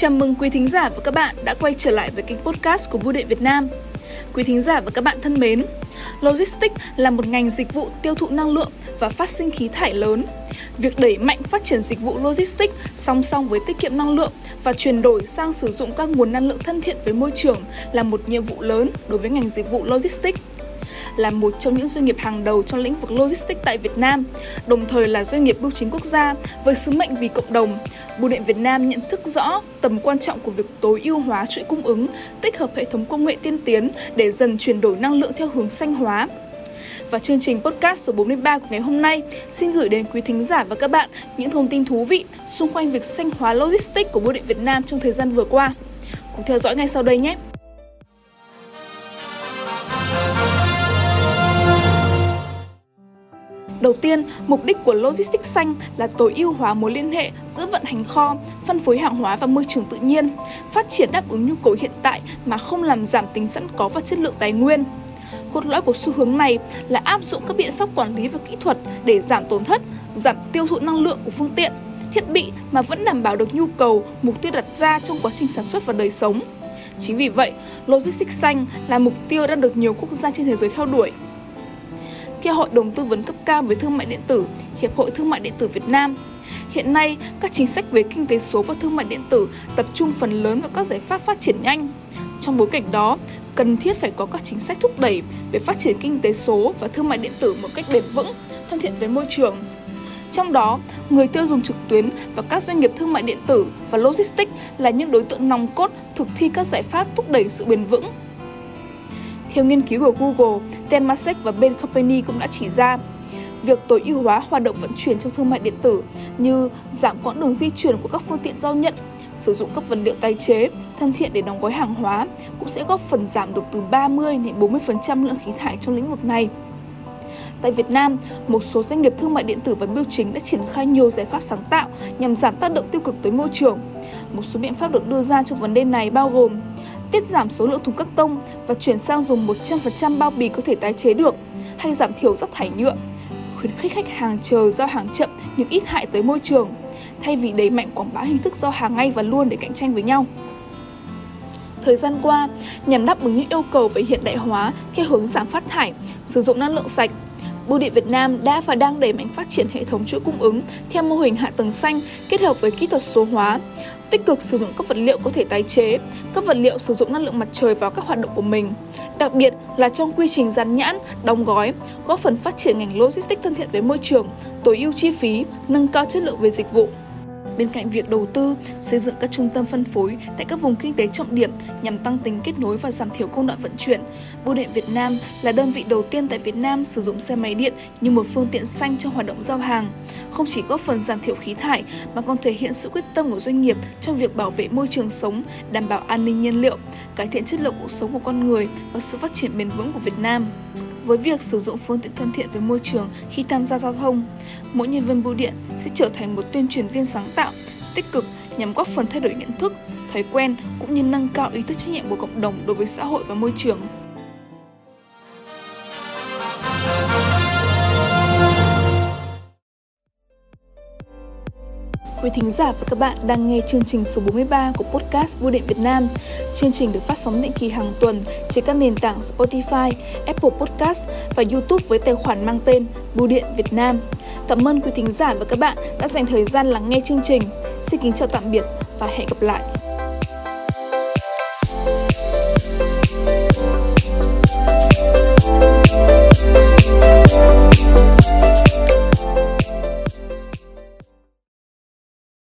Chào mừng quý thính giả và các bạn đã quay trở lại với kênh podcast của Bưu điện Việt Nam. Quý thính giả và các bạn thân mến, Logistics là một ngành dịch vụ tiêu thụ năng lượng và phát sinh khí thải lớn. Việc đẩy mạnh phát triển dịch vụ logistics song song với tiết kiệm năng lượng và chuyển đổi sang sử dụng các nguồn năng lượng thân thiện với môi trường là một nhiệm vụ lớn đối với ngành dịch vụ logistics là một trong những doanh nghiệp hàng đầu trong lĩnh vực logistics tại Việt Nam, đồng thời là doanh nghiệp bưu chính quốc gia với sứ mệnh vì cộng đồng. Bưu điện Việt Nam nhận thức rõ tầm quan trọng của việc tối ưu hóa chuỗi cung ứng, tích hợp hệ thống công nghệ tiên tiến để dần chuyển đổi năng lượng theo hướng xanh hóa. Và chương trình podcast số 43 của ngày hôm nay xin gửi đến quý thính giả và các bạn những thông tin thú vị xung quanh việc xanh hóa logistics của Bưu điện Việt Nam trong thời gian vừa qua. Cùng theo dõi ngay sau đây nhé! Đầu tiên, mục đích của Logistics xanh là tối ưu hóa mối liên hệ giữa vận hành kho, phân phối hàng hóa và môi trường tự nhiên, phát triển đáp ứng nhu cầu hiện tại mà không làm giảm tính sẵn có và chất lượng tài nguyên. Cốt lõi của xu hướng này là áp dụng các biện pháp quản lý và kỹ thuật để giảm tổn thất, giảm tiêu thụ năng lượng của phương tiện, thiết bị mà vẫn đảm bảo được nhu cầu, mục tiêu đặt ra trong quá trình sản xuất và đời sống. Chính vì vậy, Logistics xanh là mục tiêu đang được nhiều quốc gia trên thế giới theo đuổi theo Hội đồng tư vấn cấp cao về thương mại điện tử, Hiệp hội Thương mại điện tử Việt Nam. Hiện nay, các chính sách về kinh tế số và thương mại điện tử tập trung phần lớn vào các giải pháp phát triển nhanh. Trong bối cảnh đó, cần thiết phải có các chính sách thúc đẩy về phát triển kinh tế số và thương mại điện tử một cách bền vững, thân thiện với môi trường. Trong đó, người tiêu dùng trực tuyến và các doanh nghiệp thương mại điện tử và logistics là những đối tượng nòng cốt thực thi các giải pháp thúc đẩy sự bền vững, theo nghiên cứu của Google, Temasek và Ben Company cũng đã chỉ ra việc tối ưu hóa hoạt động vận chuyển trong thương mại điện tử như giảm quãng đường di chuyển của các phương tiện giao nhận, sử dụng các vật liệu tái chế thân thiện để đóng gói hàng hóa cũng sẽ góp phần giảm được từ 30 đến 40% lượng khí thải trong lĩnh vực này. Tại Việt Nam, một số doanh nghiệp thương mại điện tử và bưu chính đã triển khai nhiều giải pháp sáng tạo nhằm giảm tác động tiêu cực tới môi trường. Một số biện pháp được đưa ra trong vấn đề này bao gồm tiết giảm số lượng thùng các tông và chuyển sang dùng 100% bao bì có thể tái chế được hay giảm thiểu rác thải nhựa, khuyến khích khách hàng chờ giao hàng chậm nhưng ít hại tới môi trường, thay vì đẩy mạnh quảng bá hình thức giao hàng ngay và luôn để cạnh tranh với nhau. Thời gian qua, nhằm đáp ứng những yêu cầu về hiện đại hóa theo hướng giảm phát thải, sử dụng năng lượng sạch, Bưu điện Việt Nam đã và đang đẩy mạnh phát triển hệ thống chuỗi cung ứng theo mô hình hạ tầng xanh kết hợp với kỹ thuật số hóa, tích cực sử dụng các vật liệu có thể tái chế, các vật liệu sử dụng năng lượng mặt trời vào các hoạt động của mình. Đặc biệt là trong quy trình dán nhãn, đóng gói, góp phần phát triển ngành logistics thân thiện với môi trường, tối ưu chi phí, nâng cao chất lượng về dịch vụ. Bên cạnh việc đầu tư, xây dựng các trung tâm phân phối tại các vùng kinh tế trọng điểm nhằm tăng tính kết nối và giảm thiểu công đoạn vận chuyển, Bưu điện Việt Nam là đơn vị đầu tiên tại Việt Nam sử dụng xe máy điện như một phương tiện xanh trong hoạt động giao hàng. Không chỉ góp phần giảm thiểu khí thải mà còn thể hiện sự quyết tâm của doanh nghiệp trong việc bảo vệ môi trường sống, đảm bảo an ninh nhiên liệu, cải thiện chất lượng cuộc sống của con người và sự phát triển bền vững của Việt Nam với việc sử dụng phương tiện thân thiện với môi trường khi tham gia giao thông. Mỗi nhân viên bưu điện sẽ trở thành một tuyên truyền viên sáng tạo, tích cực nhằm góp phần thay đổi nhận thức, thói quen cũng như nâng cao ý thức trách nhiệm của cộng đồng đối với xã hội và môi trường. Quý thính giả và các bạn đang nghe chương trình số 43 của podcast Bưu điện Việt Nam. Chương trình được phát sóng định kỳ hàng tuần trên các nền tảng Spotify, Apple Podcast và YouTube với tài khoản mang tên Bưu điện Việt Nam. Cảm ơn quý thính giả và các bạn đã dành thời gian lắng nghe chương trình. Xin kính chào tạm biệt và hẹn gặp lại.